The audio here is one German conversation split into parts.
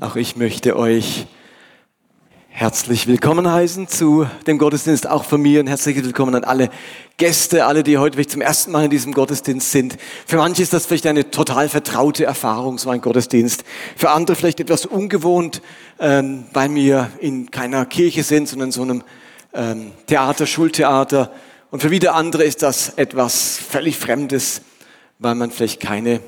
Auch ich möchte euch herzlich willkommen heißen zu dem Gottesdienst, auch von mir und herzlich willkommen an alle Gäste, alle, die heute zum ersten Mal in diesem Gottesdienst sind. Für manche ist das vielleicht eine total vertraute Erfahrung, so ein Gottesdienst. Für andere vielleicht etwas ungewohnt, ähm, weil wir in keiner Kirche sind, sondern in so einem ähm, Theater, Schultheater. Und für wieder andere ist das etwas völlig Fremdes, weil man vielleicht keine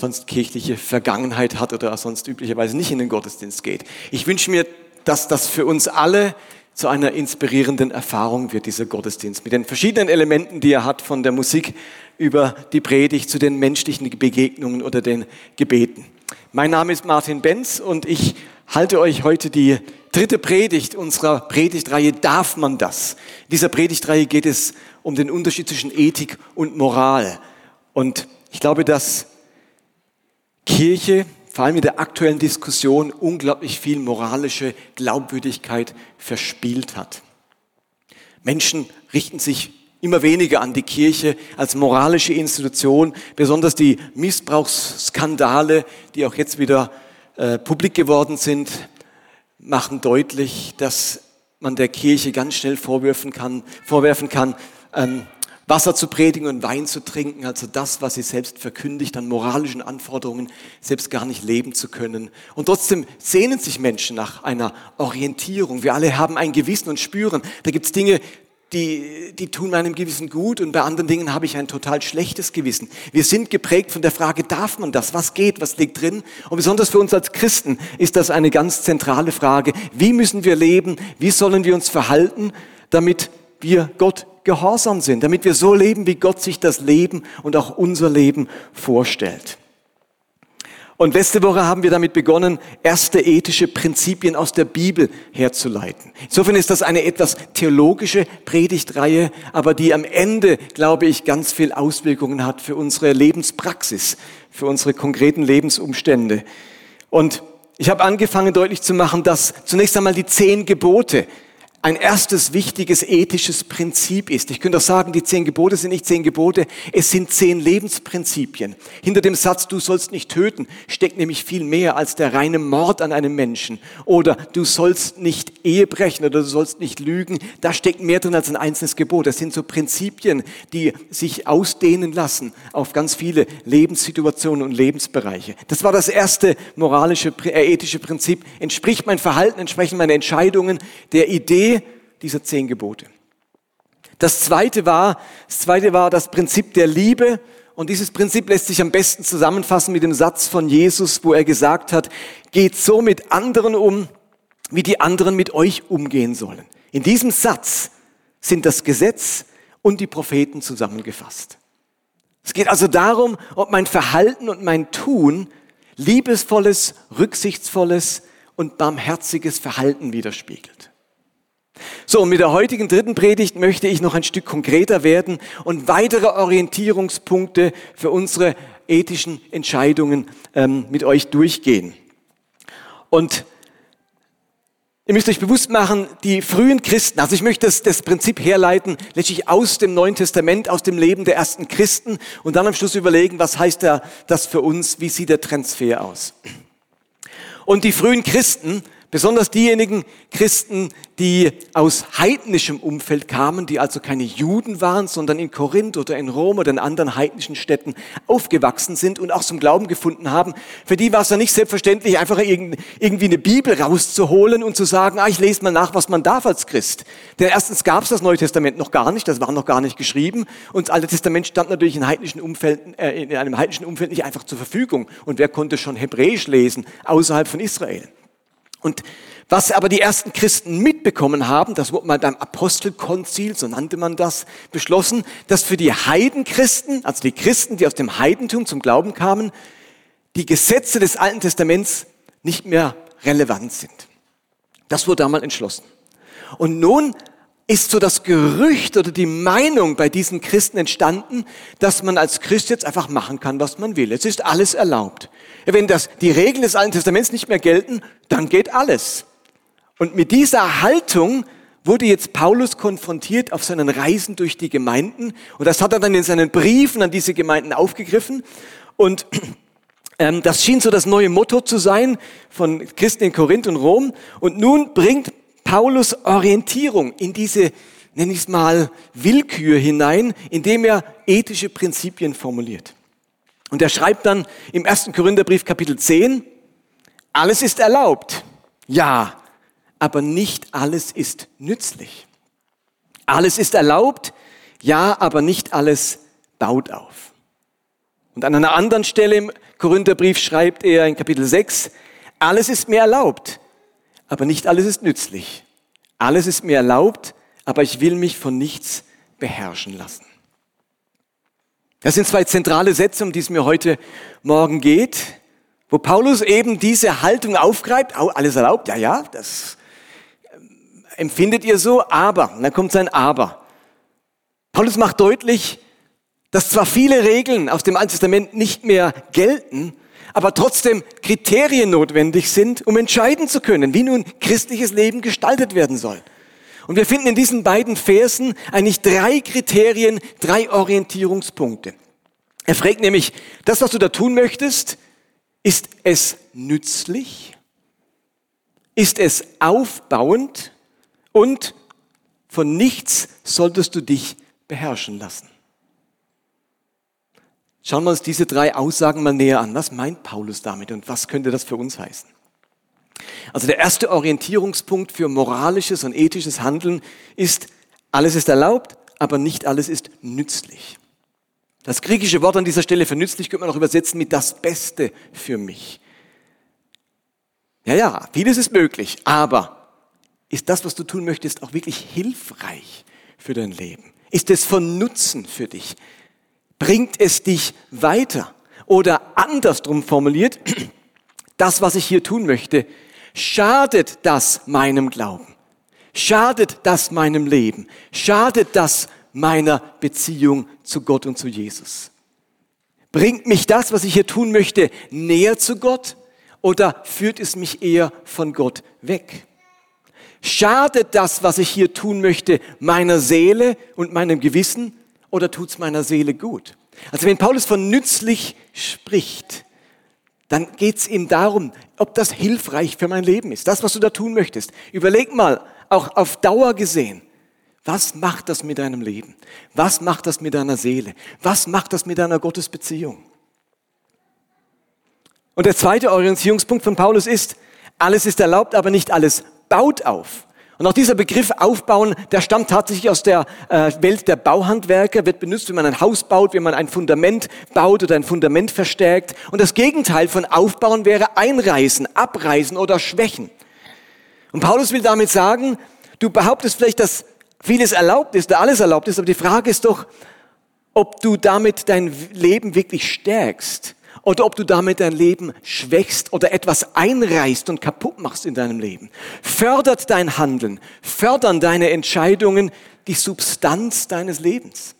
sonst kirchliche Vergangenheit hat oder sonst üblicherweise nicht in den Gottesdienst geht. Ich wünsche mir, dass das für uns alle zu einer inspirierenden Erfahrung wird, dieser Gottesdienst, mit den verschiedenen Elementen, die er hat, von der Musik über die Predigt zu den menschlichen Begegnungen oder den Gebeten. Mein Name ist Martin Benz und ich halte euch heute die dritte Predigt unserer Predigtreihe Darf man das? In dieser Predigtreihe geht es um den Unterschied zwischen Ethik und Moral. Und ich glaube, dass Kirche, vor allem in der aktuellen Diskussion, unglaublich viel moralische Glaubwürdigkeit verspielt hat. Menschen richten sich immer weniger an die Kirche als moralische Institution. Besonders die Missbrauchsskandale, die auch jetzt wieder äh, publik geworden sind, machen deutlich, dass man der Kirche ganz schnell vorwerfen kann, vorwerfen kann ähm, Wasser zu predigen und Wein zu trinken, also das, was sie selbst verkündigt an moralischen Anforderungen, selbst gar nicht leben zu können. Und trotzdem sehnen sich Menschen nach einer Orientierung. Wir alle haben ein Gewissen und spüren, da gibt es Dinge, die, die tun meinem Gewissen gut und bei anderen Dingen habe ich ein total schlechtes Gewissen. Wir sind geprägt von der Frage, darf man das? Was geht? Was liegt drin? Und besonders für uns als Christen ist das eine ganz zentrale Frage. Wie müssen wir leben? Wie sollen wir uns verhalten, damit wir Gott gehorsam sind, damit wir so leben, wie Gott sich das Leben und auch unser Leben vorstellt. Und letzte Woche haben wir damit begonnen, erste ethische Prinzipien aus der Bibel herzuleiten. Insofern ist das eine etwas theologische Predigtreihe, aber die am Ende, glaube ich, ganz viel Auswirkungen hat für unsere Lebenspraxis, für unsere konkreten Lebensumstände. Und ich habe angefangen deutlich zu machen, dass zunächst einmal die zehn Gebote ein erstes wichtiges ethisches Prinzip ist. Ich könnte auch sagen, die zehn Gebote sind nicht zehn Gebote, es sind zehn Lebensprinzipien. Hinter dem Satz, du sollst nicht töten, steckt nämlich viel mehr als der reine Mord an einem Menschen. Oder du sollst nicht Ehe brechen oder du sollst nicht lügen. Da steckt mehr drin als ein einzelnes Gebot. Das sind so Prinzipien, die sich ausdehnen lassen auf ganz viele Lebenssituationen und Lebensbereiche. Das war das erste moralische, äh, ethische Prinzip. Entspricht mein Verhalten, entsprechen meine Entscheidungen der Idee, dieser zehn Gebote. Das zweite war, das zweite war das Prinzip der Liebe. Und dieses Prinzip lässt sich am besten zusammenfassen mit dem Satz von Jesus, wo er gesagt hat, geht so mit anderen um, wie die anderen mit euch umgehen sollen. In diesem Satz sind das Gesetz und die Propheten zusammengefasst. Es geht also darum, ob mein Verhalten und mein Tun liebesvolles, rücksichtsvolles und barmherziges Verhalten widerspiegelt. So, und mit der heutigen dritten Predigt möchte ich noch ein Stück konkreter werden und weitere Orientierungspunkte für unsere ethischen Entscheidungen ähm, mit euch durchgehen. Und ihr müsst euch bewusst machen, die frühen Christen, also ich möchte das, das Prinzip herleiten, letztlich aus dem Neuen Testament, aus dem Leben der ersten Christen und dann am Schluss überlegen, was heißt das für uns, wie sieht der Transfer aus. Und die frühen Christen Besonders diejenigen Christen, die aus heidnischem Umfeld kamen, die also keine Juden waren, sondern in Korinth oder in Rom oder in anderen heidnischen Städten aufgewachsen sind und auch zum Glauben gefunden haben, für die war es ja nicht selbstverständlich, einfach irgendwie eine Bibel rauszuholen und zu sagen, ah, ich lese mal nach, was man darf als Christ. Denn erstens gab es das Neue Testament noch gar nicht, das war noch gar nicht geschrieben und das Alte Testament stand natürlich in, heidnischen Umfeld, äh, in einem heidnischen Umfeld nicht einfach zur Verfügung. Und wer konnte schon Hebräisch lesen außerhalb von Israel? Und was aber die ersten Christen mitbekommen haben, das wurde mal beim Apostelkonzil, so nannte man das, beschlossen, dass für die Heidenchristen, also die Christen, die aus dem Heidentum zum Glauben kamen, die Gesetze des Alten Testaments nicht mehr relevant sind. Das wurde damals entschlossen. Und nun ist so das Gerücht oder die Meinung bei diesen Christen entstanden, dass man als Christ jetzt einfach machen kann, was man will. Es ist alles erlaubt. Wenn das, die Regeln des Alten Testaments nicht mehr gelten, dann geht alles. Und mit dieser Haltung wurde jetzt Paulus konfrontiert auf seinen Reisen durch die Gemeinden. Und das hat er dann in seinen Briefen an diese Gemeinden aufgegriffen. Und Ähm, das schien so das neue Motto zu sein von Christen in Korinth und Rom. Und nun bringt Paulus Orientierung in diese, nenne ich es mal, Willkür hinein, indem er ethische Prinzipien formuliert. Und er schreibt dann im 1. Korintherbrief Kapitel 10, alles ist erlaubt, ja, aber nicht alles ist nützlich. Alles ist erlaubt, ja, aber nicht alles baut auf. Und an einer anderen Stelle im Korintherbrief schreibt er in Kapitel 6, alles ist mir erlaubt, aber nicht alles ist nützlich. Alles ist mir erlaubt, aber ich will mich von nichts beherrschen lassen. Das sind zwei zentrale Sätze, um die es mir heute Morgen geht, wo Paulus eben diese Haltung aufgreift, alles erlaubt, ja, ja, das ähm, empfindet ihr so, aber, und dann kommt sein Aber. Paulus macht deutlich, dass zwar viele Regeln aus dem Alten Testament nicht mehr gelten, aber trotzdem Kriterien notwendig sind, um entscheiden zu können, wie nun christliches Leben gestaltet werden soll. Und wir finden in diesen beiden Versen eigentlich drei Kriterien, drei Orientierungspunkte. Er fragt nämlich, das, was du da tun möchtest, ist es nützlich? Ist es aufbauend? Und von nichts solltest du dich beherrschen lassen. Schauen wir uns diese drei Aussagen mal näher an. Was meint Paulus damit und was könnte das für uns heißen? Also der erste Orientierungspunkt für moralisches und ethisches Handeln ist, alles ist erlaubt, aber nicht alles ist nützlich. Das griechische Wort an dieser Stelle für nützlich könnte man auch übersetzen mit das Beste für mich. Ja, ja, vieles ist möglich, aber ist das, was du tun möchtest, auch wirklich hilfreich für dein Leben? Ist es von Nutzen für dich? Bringt es dich weiter? Oder andersrum formuliert, das, was ich hier tun möchte, schadet das meinem Glauben? Schadet das meinem Leben? Schadet das meiner Beziehung zu Gott und zu Jesus? Bringt mich das, was ich hier tun möchte, näher zu Gott oder führt es mich eher von Gott weg? Schadet das, was ich hier tun möchte, meiner Seele und meinem Gewissen oder tut es meiner Seele gut? Also wenn Paulus von nützlich spricht, dann geht es ihm darum, ob das hilfreich für mein Leben ist. Das, was du da tun möchtest. Überleg mal, auch auf Dauer gesehen, was macht das mit deinem Leben? Was macht das mit deiner Seele? Was macht das mit deiner Gottesbeziehung? Und der zweite Orientierungspunkt von Paulus ist, alles ist erlaubt, aber nicht alles baut auf. Und auch dieser Begriff aufbauen, der stammt tatsächlich aus der äh, Welt der Bauhandwerker, wird benutzt, wenn man ein Haus baut, wenn man ein Fundament baut oder ein Fundament verstärkt. Und das Gegenteil von aufbauen wäre einreißen, abreißen oder schwächen. Und Paulus will damit sagen, du behauptest vielleicht, dass vieles erlaubt ist, oder alles erlaubt ist, aber die Frage ist doch, ob du damit dein Leben wirklich stärkst oder ob du damit dein Leben schwächst oder etwas einreißt und kaputt machst in deinem Leben. Fördert dein Handeln, fördern deine Entscheidungen die Substanz deines Lebens?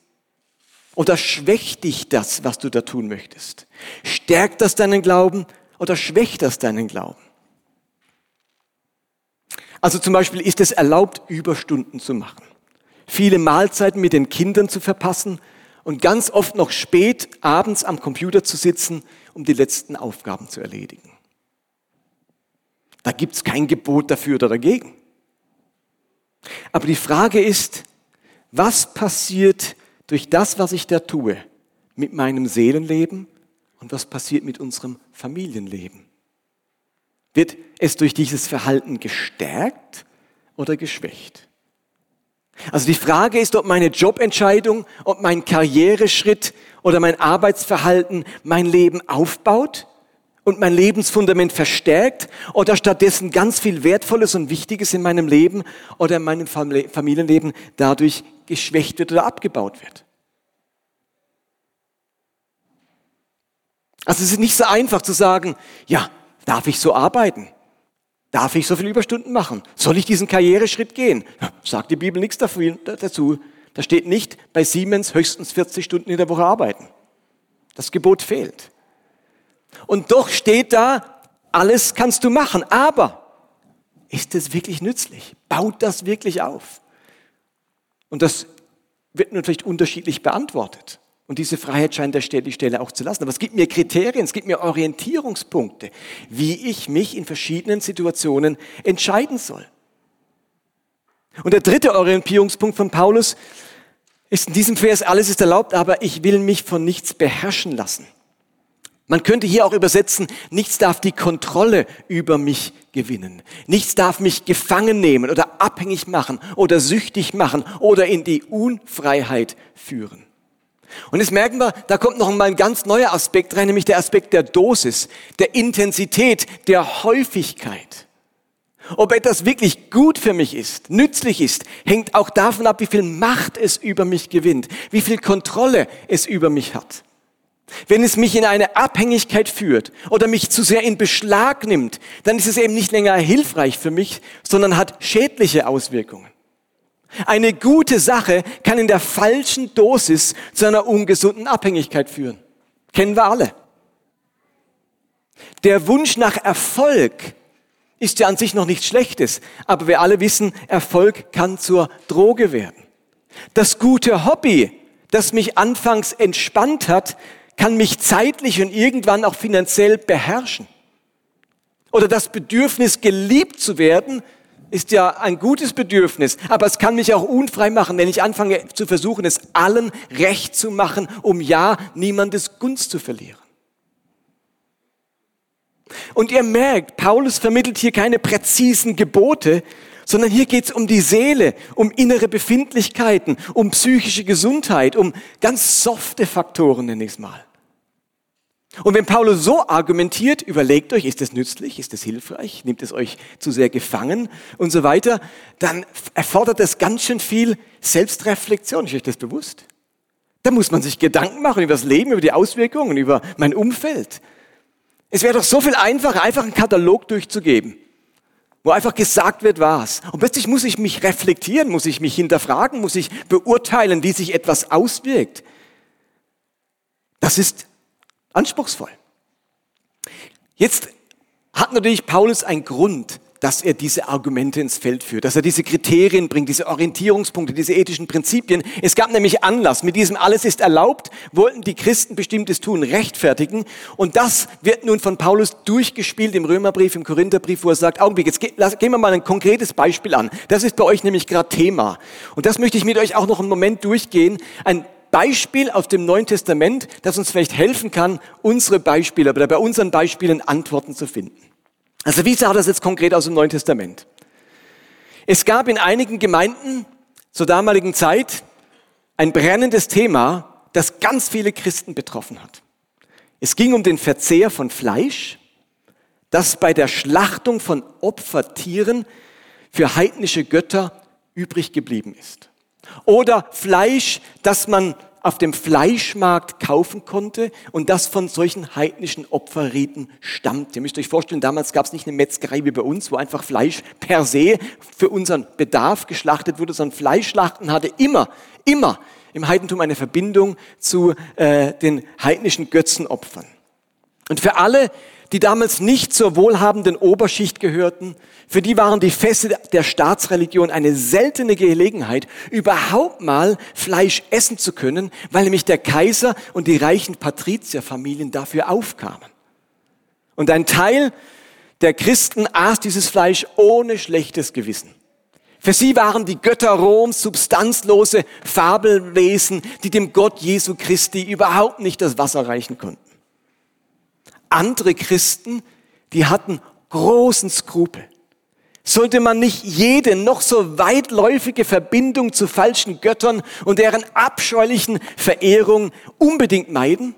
Oder schwächt dich das, was du da tun möchtest? Stärkt das deinen Glauben oder schwächt das deinen Glauben? Also zum Beispiel ist es erlaubt, Überstunden zu machen, viele Mahlzeiten mit den Kindern zu verpassen und ganz oft noch spät abends am Computer zu sitzen, um die letzten Aufgaben zu erledigen. Da gibt es kein Gebot dafür oder dagegen. Aber die Frage ist, was passiert durch das, was ich da tue, mit meinem Seelenleben und was passiert mit unserem Familienleben? Wird es durch dieses Verhalten gestärkt oder geschwächt? Also die Frage ist, ob meine Jobentscheidung, ob mein Karriereschritt oder mein Arbeitsverhalten mein Leben aufbaut und mein Lebensfundament verstärkt oder stattdessen ganz viel Wertvolles und Wichtiges in meinem Leben oder in meinem Familienleben dadurch geschwächt wird oder abgebaut wird. Also es ist nicht so einfach zu sagen, ja, darf ich so arbeiten? Darf ich so viele Überstunden machen? Soll ich diesen Karriereschritt gehen? Sagt die Bibel nichts dazu. Da steht nicht, bei Siemens höchstens 40 Stunden in der Woche arbeiten. Das Gebot fehlt. Und doch steht da, alles kannst du machen, aber ist es wirklich nützlich? Baut das wirklich auf? Und das wird natürlich unterschiedlich beantwortet. Und diese Freiheit scheint der Stelle, die Stelle auch zu lassen. Aber es gibt mir Kriterien, es gibt mir Orientierungspunkte, wie ich mich in verschiedenen Situationen entscheiden soll. Und der dritte Orientierungspunkt von Paulus ist in diesem Vers, alles ist erlaubt, aber ich will mich von nichts beherrschen lassen. Man könnte hier auch übersetzen, nichts darf die Kontrolle über mich gewinnen. Nichts darf mich gefangen nehmen oder abhängig machen oder süchtig machen oder in die Unfreiheit führen. Und jetzt merken wir, da kommt noch mal ein ganz neuer Aspekt rein, nämlich der Aspekt der Dosis, der Intensität, der Häufigkeit. Ob etwas wirklich gut für mich ist, nützlich ist, hängt auch davon ab, wie viel Macht es über mich gewinnt, wie viel Kontrolle es über mich hat. Wenn es mich in eine Abhängigkeit führt oder mich zu sehr in Beschlag nimmt, dann ist es eben nicht länger hilfreich für mich, sondern hat schädliche Auswirkungen. Eine gute Sache kann in der falschen Dosis zu einer ungesunden Abhängigkeit führen. Kennen wir alle. Der Wunsch nach Erfolg ist ja an sich noch nichts Schlechtes, aber wir alle wissen, Erfolg kann zur Droge werden. Das gute Hobby, das mich anfangs entspannt hat, kann mich zeitlich und irgendwann auch finanziell beherrschen. Oder das Bedürfnis, geliebt zu werden, ist ja ein gutes Bedürfnis, aber es kann mich auch unfrei machen, wenn ich anfange zu versuchen, es allen recht zu machen, um ja niemandes Gunst zu verlieren. Und ihr merkt, Paulus vermittelt hier keine präzisen Gebote, sondern hier geht es um die Seele, um innere Befindlichkeiten, um psychische Gesundheit, um ganz softe Faktoren, nenne ich es mal. Und wenn Paulus so argumentiert, überlegt euch, ist es nützlich, ist es hilfreich, nimmt es euch zu sehr gefangen und so weiter, dann erfordert das ganz schön viel Selbstreflexion. Ist euch das bewusst? Da muss man sich Gedanken machen über das Leben, über die Auswirkungen, über mein Umfeld. Es wäre doch so viel einfacher, einfach einen Katalog durchzugeben, wo einfach gesagt wird, was. Und plötzlich muss ich mich reflektieren, muss ich mich hinterfragen, muss ich beurteilen, wie sich etwas auswirkt. Das ist anspruchsvoll. Jetzt hat natürlich Paulus einen Grund, dass er diese Argumente ins Feld führt, dass er diese Kriterien bringt, diese Orientierungspunkte, diese ethischen Prinzipien. Es gab nämlich Anlass. Mit diesem alles ist erlaubt, wollten die Christen bestimmtes Tun rechtfertigen. Und das wird nun von Paulus durchgespielt im Römerbrief, im Korintherbrief, wo er sagt, Augenblick, jetzt gehen wir mal ein konkretes Beispiel an. Das ist bei euch nämlich gerade Thema. Und das möchte ich mit euch auch noch einen Moment durchgehen. Ein Beispiel aus dem Neuen Testament, das uns vielleicht helfen kann, unsere Beispiele oder bei unseren Beispielen Antworten zu finden. Also wie sah das jetzt konkret aus im Neuen Testament? Es gab in einigen Gemeinden zur damaligen Zeit ein brennendes Thema, das ganz viele Christen betroffen hat. Es ging um den Verzehr von Fleisch, das bei der Schlachtung von Opfertieren für heidnische Götter übrig geblieben ist. Oder Fleisch, das man auf dem Fleischmarkt kaufen konnte und das von solchen heidnischen Opferriten stammt. Ihr müsst euch vorstellen, damals gab es nicht eine Metzgerei wie bei uns, wo einfach Fleisch per se für unseren Bedarf geschlachtet wurde, sondern Fleischschlachten hatte immer, immer im Heidentum eine Verbindung zu äh, den heidnischen Götzenopfern. Und für alle, die damals nicht zur wohlhabenden Oberschicht gehörten, für die waren die Feste der Staatsreligion eine seltene Gelegenheit, überhaupt mal Fleisch essen zu können, weil nämlich der Kaiser und die reichen Patrizierfamilien dafür aufkamen. Und ein Teil der Christen aß dieses Fleisch ohne schlechtes Gewissen. Für sie waren die Götter Roms substanzlose Fabelwesen, die dem Gott Jesu Christi überhaupt nicht das Wasser reichen konnten. Andere Christen, die hatten großen Skrupel. Sollte man nicht jede noch so weitläufige Verbindung zu falschen Göttern und deren abscheulichen Verehrung unbedingt meiden?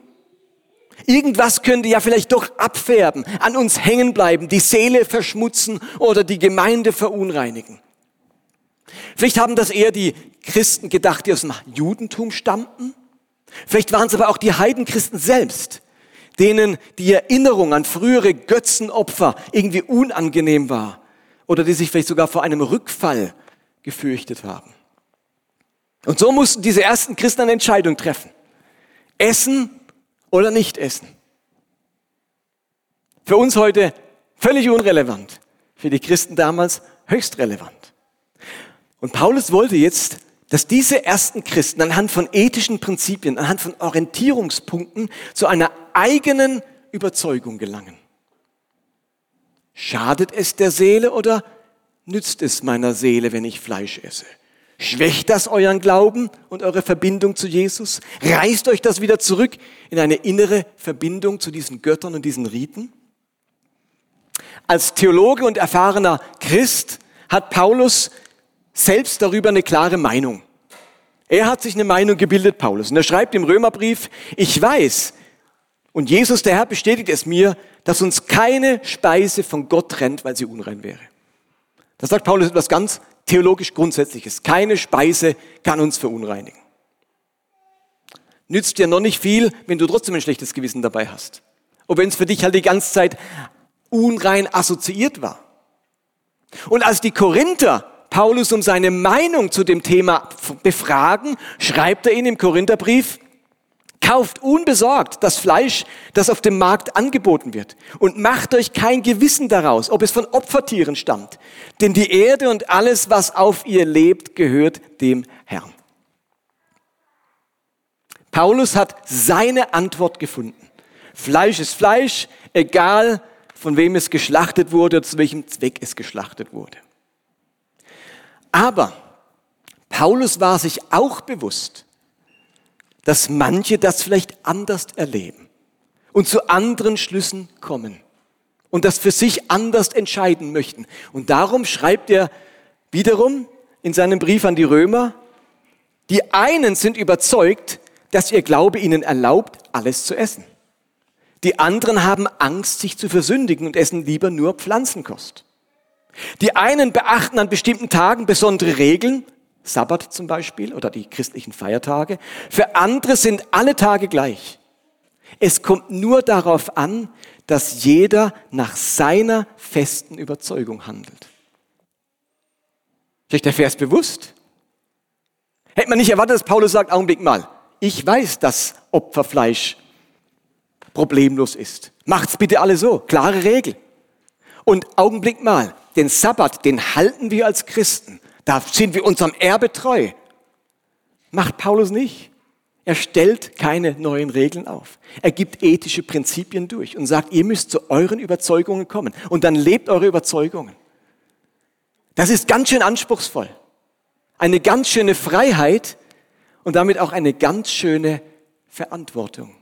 Irgendwas könnte ja vielleicht doch abfärben, an uns hängen bleiben, die Seele verschmutzen oder die Gemeinde verunreinigen. Vielleicht haben das eher die Christen gedacht, die aus dem Judentum stammten. Vielleicht waren es aber auch die Heidenchristen selbst, denen die Erinnerung an frühere Götzenopfer irgendwie unangenehm war oder die sich vielleicht sogar vor einem Rückfall gefürchtet haben. Und so mussten diese ersten Christen eine Entscheidung treffen. Essen oder nicht essen. Für uns heute völlig unrelevant, für die Christen damals höchst relevant. Und Paulus wollte jetzt dass diese ersten Christen anhand von ethischen Prinzipien, anhand von Orientierungspunkten zu einer eigenen Überzeugung gelangen. Schadet es der Seele oder nützt es meiner Seele, wenn ich Fleisch esse? Schwächt das euren Glauben und eure Verbindung zu Jesus? Reißt euch das wieder zurück in eine innere Verbindung zu diesen Göttern und diesen Riten? Als Theologe und erfahrener Christ hat Paulus selbst darüber eine klare Meinung. Er hat sich eine Meinung gebildet, Paulus. Und er schreibt im Römerbrief, ich weiß, und Jesus, der Herr, bestätigt es mir, dass uns keine Speise von Gott trennt, weil sie unrein wäre. Das sagt Paulus etwas ganz theologisch Grundsätzliches. Keine Speise kann uns verunreinigen. Nützt dir noch nicht viel, wenn du trotzdem ein schlechtes Gewissen dabei hast. Und wenn es für dich halt die ganze Zeit unrein assoziiert war. Und als die Korinther Paulus um seine Meinung zu dem Thema befragen, schreibt er ihnen im Korintherbrief, kauft unbesorgt das Fleisch, das auf dem Markt angeboten wird und macht euch kein Gewissen daraus, ob es von Opfertieren stammt. Denn die Erde und alles, was auf ihr lebt, gehört dem Herrn. Paulus hat seine Antwort gefunden. Fleisch ist Fleisch, egal von wem es geschlachtet wurde zu welchem Zweck es geschlachtet wurde. Aber Paulus war sich auch bewusst, dass manche das vielleicht anders erleben und zu anderen Schlüssen kommen und das für sich anders entscheiden möchten. Und darum schreibt er wiederum in seinem Brief an die Römer, die einen sind überzeugt, dass ihr Glaube ihnen erlaubt, alles zu essen. Die anderen haben Angst, sich zu versündigen und essen lieber nur Pflanzenkost. Die einen beachten an bestimmten Tagen besondere Regeln, Sabbat zum Beispiel oder die christlichen Feiertage. Für andere sind alle Tage gleich. Es kommt nur darauf an, dass jeder nach seiner festen Überzeugung handelt. Ist euch der Vers bewusst? Hätte man nicht erwartet, dass Paulus sagt, Augenblick mal, ich weiß, dass Opferfleisch problemlos ist. Macht's bitte alle so, klare Regel. Und Augenblick mal, den Sabbat, den halten wir als Christen. Da sind wir unserem Erbe treu. Macht Paulus nicht. Er stellt keine neuen Regeln auf. Er gibt ethische Prinzipien durch und sagt, ihr müsst zu euren Überzeugungen kommen. Und dann lebt eure Überzeugungen. Das ist ganz schön anspruchsvoll. Eine ganz schöne Freiheit und damit auch eine ganz schöne Verantwortung.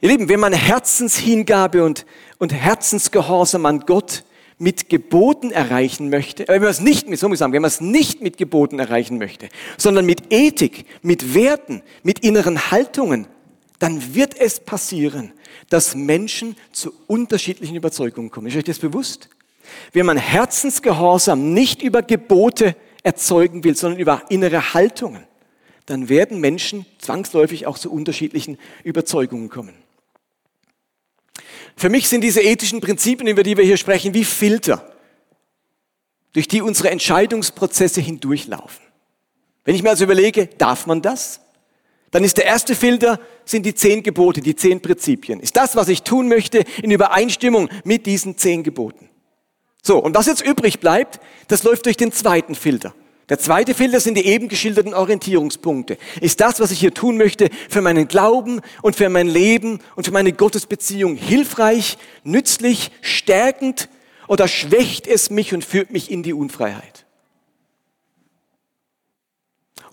Ihr Lieben, wenn man Herzenshingabe und, und Herzensgehorsam an Gott mit Geboten erreichen möchte, äh, wenn man es nicht mit, so muss ich sagen, wenn man es nicht mit Geboten erreichen möchte, sondern mit Ethik, mit Werten, mit inneren Haltungen, dann wird es passieren, dass Menschen zu unterschiedlichen Überzeugungen kommen. Ist euch das bewusst? Wenn man Herzensgehorsam nicht über Gebote erzeugen will, sondern über innere Haltungen, dann werden Menschen zwangsläufig auch zu unterschiedlichen Überzeugungen kommen. Für mich sind diese ethischen Prinzipien, über die wir hier sprechen, wie Filter, durch die unsere Entscheidungsprozesse hindurchlaufen. Wenn ich mir also überlege, darf man das? Dann ist der erste Filter, sind die zehn Gebote, die zehn Prinzipien. Ist das, was ich tun möchte, in Übereinstimmung mit diesen zehn Geboten? So, und was jetzt übrig bleibt, das läuft durch den zweiten Filter. Der zweite Filter sind die eben geschilderten Orientierungspunkte. Ist das, was ich hier tun möchte, für meinen Glauben und für mein Leben und für meine Gottesbeziehung hilfreich, nützlich, stärkend oder schwächt es mich und führt mich in die Unfreiheit?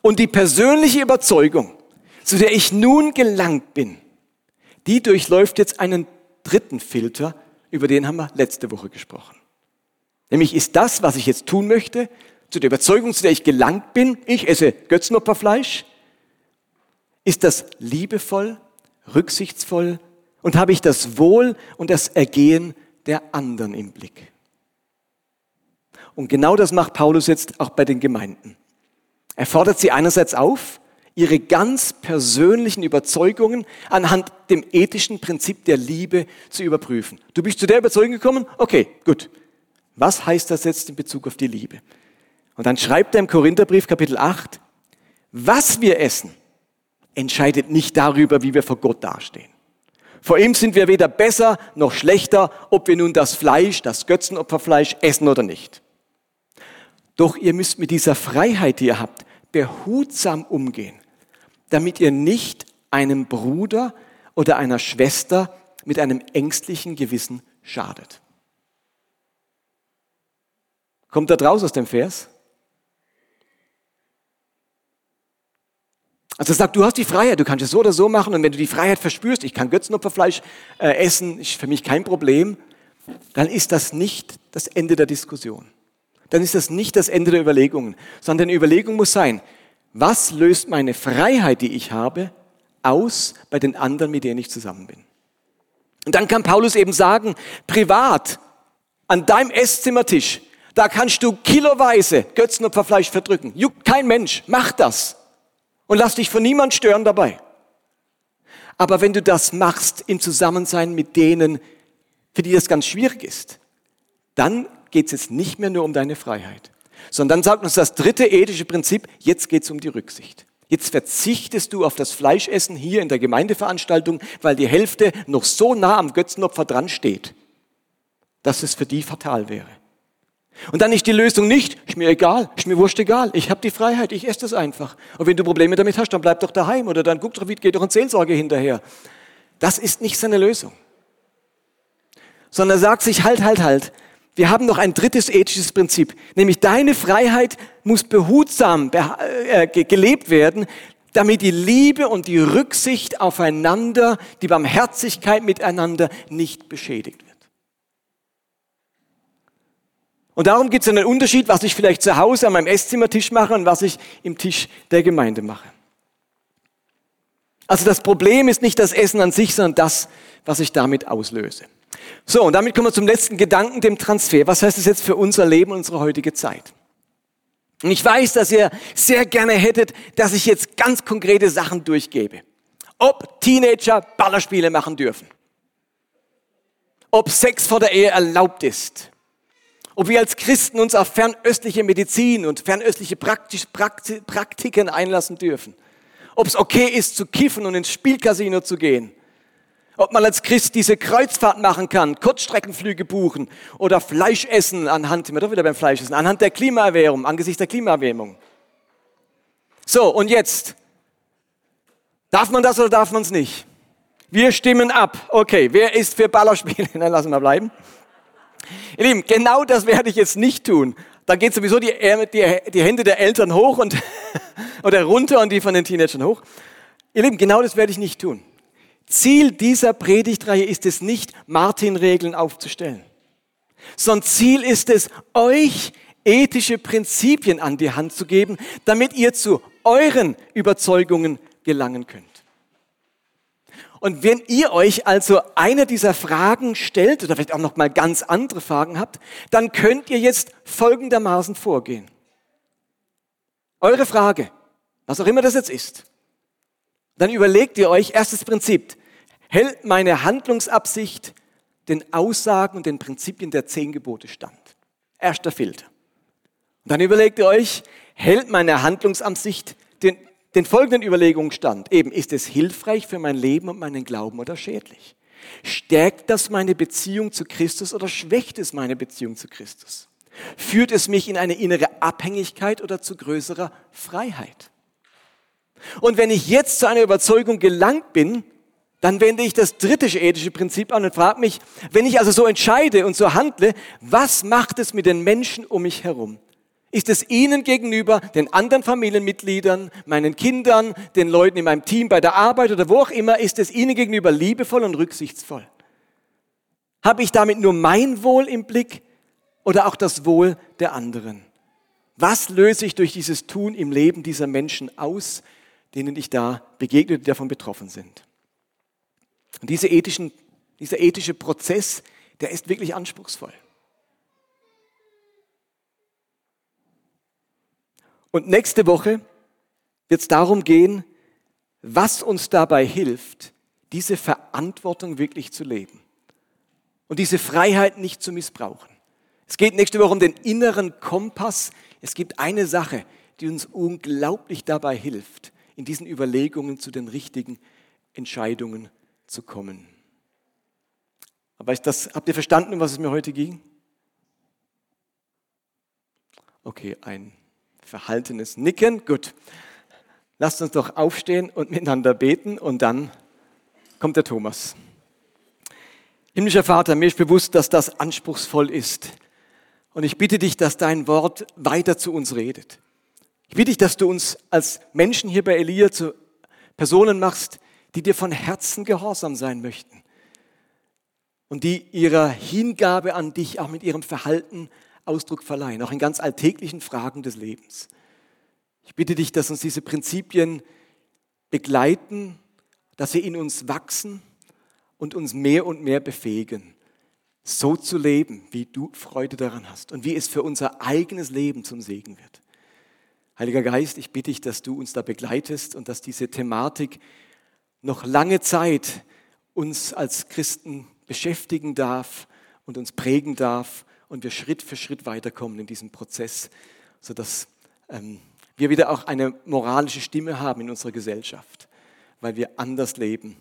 Und die persönliche Überzeugung, zu der ich nun gelangt bin, die durchläuft jetzt einen dritten Filter, über den haben wir letzte Woche gesprochen. Nämlich ist das, was ich jetzt tun möchte, zu der Überzeugung, zu der ich gelangt bin, ich esse Götzenopferfleisch? Ist das liebevoll, rücksichtsvoll und habe ich das Wohl und das Ergehen der anderen im Blick? Und genau das macht Paulus jetzt auch bei den Gemeinden. Er fordert sie einerseits auf, ihre ganz persönlichen Überzeugungen anhand dem ethischen Prinzip der Liebe zu überprüfen. Du bist zu der Überzeugung gekommen? Okay, gut. Was heißt das jetzt in Bezug auf die Liebe? Und dann schreibt er im Korintherbrief Kapitel 8, was wir essen, entscheidet nicht darüber, wie wir vor Gott dastehen. Vor ihm sind wir weder besser noch schlechter, ob wir nun das Fleisch, das Götzenopferfleisch essen oder nicht. Doch ihr müsst mit dieser Freiheit, die ihr habt, behutsam umgehen, damit ihr nicht einem Bruder oder einer Schwester mit einem ängstlichen Gewissen schadet. Kommt da draus aus dem Vers? Also sagt, du hast die Freiheit, du kannst es so oder so machen und wenn du die Freiheit verspürst, ich kann Götzenopferfleisch äh, essen, ist für mich kein Problem, dann ist das nicht das Ende der Diskussion. Dann ist das nicht das Ende der Überlegungen, sondern die Überlegung muss sein, was löst meine Freiheit, die ich habe, aus bei den anderen, mit denen ich zusammen bin. Und dann kann Paulus eben sagen, privat, an deinem Esszimmertisch, da kannst du kiloweise Götzenopferfleisch verdrücken. Juckt kein Mensch, mach das und lass dich von niemand stören dabei. Aber wenn du das machst im Zusammensein mit denen, für die das ganz schwierig ist, dann geht es jetzt nicht mehr nur um deine Freiheit, sondern dann sagt uns das dritte ethische Prinzip, jetzt geht es um die Rücksicht. Jetzt verzichtest du auf das Fleischessen hier in der Gemeindeveranstaltung, weil die Hälfte noch so nah am Götzenopfer dran steht, dass es für die fatal wäre. Und dann ist die Lösung nicht, ist mir egal, ist mir wurscht egal, ich habe die Freiheit, ich esse das einfach. Und wenn du Probleme damit hast, dann bleib doch daheim oder dann guck doch, wie geht doch ein Seelsorge hinterher. Das ist nicht seine Lösung. Sondern er sagt sich, halt, halt, halt. Wir haben noch ein drittes ethisches Prinzip, nämlich deine Freiheit muss behutsam äh, gelebt werden, damit die Liebe und die Rücksicht aufeinander, die Barmherzigkeit miteinander nicht beschädigt wird. Und darum gibt es einen Unterschied, was ich vielleicht zu Hause an meinem Esszimmertisch mache und was ich im Tisch der Gemeinde mache. Also das Problem ist nicht das Essen an sich, sondern das, was ich damit auslöse. So, und damit kommen wir zum letzten Gedanken, dem Transfer. Was heißt das jetzt für unser Leben, unsere heutige Zeit? Und ich weiß, dass ihr sehr gerne hättet, dass ich jetzt ganz konkrete Sachen durchgebe. Ob Teenager Ballerspiele machen dürfen. Ob Sex vor der Ehe erlaubt ist ob wir als Christen uns auf fernöstliche Medizin und fernöstliche Praktiken einlassen dürfen. Ob es okay ist, zu kiffen und ins Spielcasino zu gehen. Ob man als Christ diese Kreuzfahrt machen kann, Kurzstreckenflüge buchen oder Fleisch essen anhand, sind doch wieder beim Fleisch essen, anhand der Klimaerwärmung, angesichts der Klimaerwärmung. So, und jetzt. Darf man das oder darf man es nicht? Wir stimmen ab. Okay, wer ist für Ballerspiele? Dann lassen wir bleiben. Ihr Lieben, genau das werde ich jetzt nicht tun. Da geht sowieso die, die, die Hände der Eltern hoch und, oder runter und die von den Teenagern hoch. Ihr Lieben, genau das werde ich nicht tun. Ziel dieser Predigtreihe ist es nicht, Martin-Regeln aufzustellen, sondern Ziel ist es, euch ethische Prinzipien an die Hand zu geben, damit ihr zu euren Überzeugungen gelangen könnt. Und wenn ihr euch also eine dieser Fragen stellt oder vielleicht auch noch mal ganz andere Fragen habt, dann könnt ihr jetzt folgendermaßen vorgehen. Eure Frage, was auch immer das jetzt ist, dann überlegt ihr euch erstes Prinzip, hält meine Handlungsabsicht den Aussagen und den Prinzipien der zehn Gebote stand? Erster Filter. Und dann überlegt ihr euch, hält meine Handlungsabsicht den den folgenden Überlegungen stand. Eben, ist es hilfreich für mein Leben und meinen Glauben oder schädlich? Stärkt das meine Beziehung zu Christus oder schwächt es meine Beziehung zu Christus? Führt es mich in eine innere Abhängigkeit oder zu größerer Freiheit? Und wenn ich jetzt zu einer Überzeugung gelangt bin, dann wende ich das dritte ethische Prinzip an und frage mich, wenn ich also so entscheide und so handle, was macht es mit den Menschen um mich herum? Ist es Ihnen gegenüber, den anderen Familienmitgliedern, meinen Kindern, den Leuten in meinem Team, bei der Arbeit oder wo auch immer, ist es Ihnen gegenüber liebevoll und rücksichtsvoll? Habe ich damit nur mein Wohl im Blick oder auch das Wohl der anderen? Was löse ich durch dieses Tun im Leben dieser Menschen aus, denen ich da begegne, die davon betroffen sind? Und diese ethischen, dieser ethische Prozess, der ist wirklich anspruchsvoll. Und nächste Woche wird es darum gehen, was uns dabei hilft, diese Verantwortung wirklich zu leben und diese Freiheit nicht zu missbrauchen. Es geht nächste Woche um den inneren Kompass. Es gibt eine Sache, die uns unglaublich dabei hilft, in diesen Überlegungen zu den richtigen Entscheidungen zu kommen. Aber ist das, habt ihr verstanden, um was es mir heute ging? Okay, ein verhaltenes Nicken. Gut. Lasst uns doch aufstehen und miteinander beten und dann kommt der Thomas. Himmlischer Vater, mir ist bewusst, dass das anspruchsvoll ist. Und ich bitte dich, dass dein Wort weiter zu uns redet. Ich bitte dich, dass du uns als Menschen hier bei Elia zu Personen machst, die dir von Herzen gehorsam sein möchten und die ihrer Hingabe an dich auch mit ihrem Verhalten Ausdruck verleihen, auch in ganz alltäglichen Fragen des Lebens. Ich bitte dich, dass uns diese Prinzipien begleiten, dass sie in uns wachsen und uns mehr und mehr befähigen, so zu leben, wie du Freude daran hast und wie es für unser eigenes Leben zum Segen wird. Heiliger Geist, ich bitte dich, dass du uns da begleitest und dass diese Thematik noch lange Zeit uns als Christen beschäftigen darf und uns prägen darf und wir Schritt für Schritt weiterkommen in diesem Prozess, sodass ähm, wir wieder auch eine moralische Stimme haben in unserer Gesellschaft, weil wir anders leben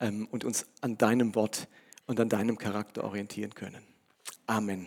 ähm, und uns an deinem Wort und an deinem Charakter orientieren können. Amen.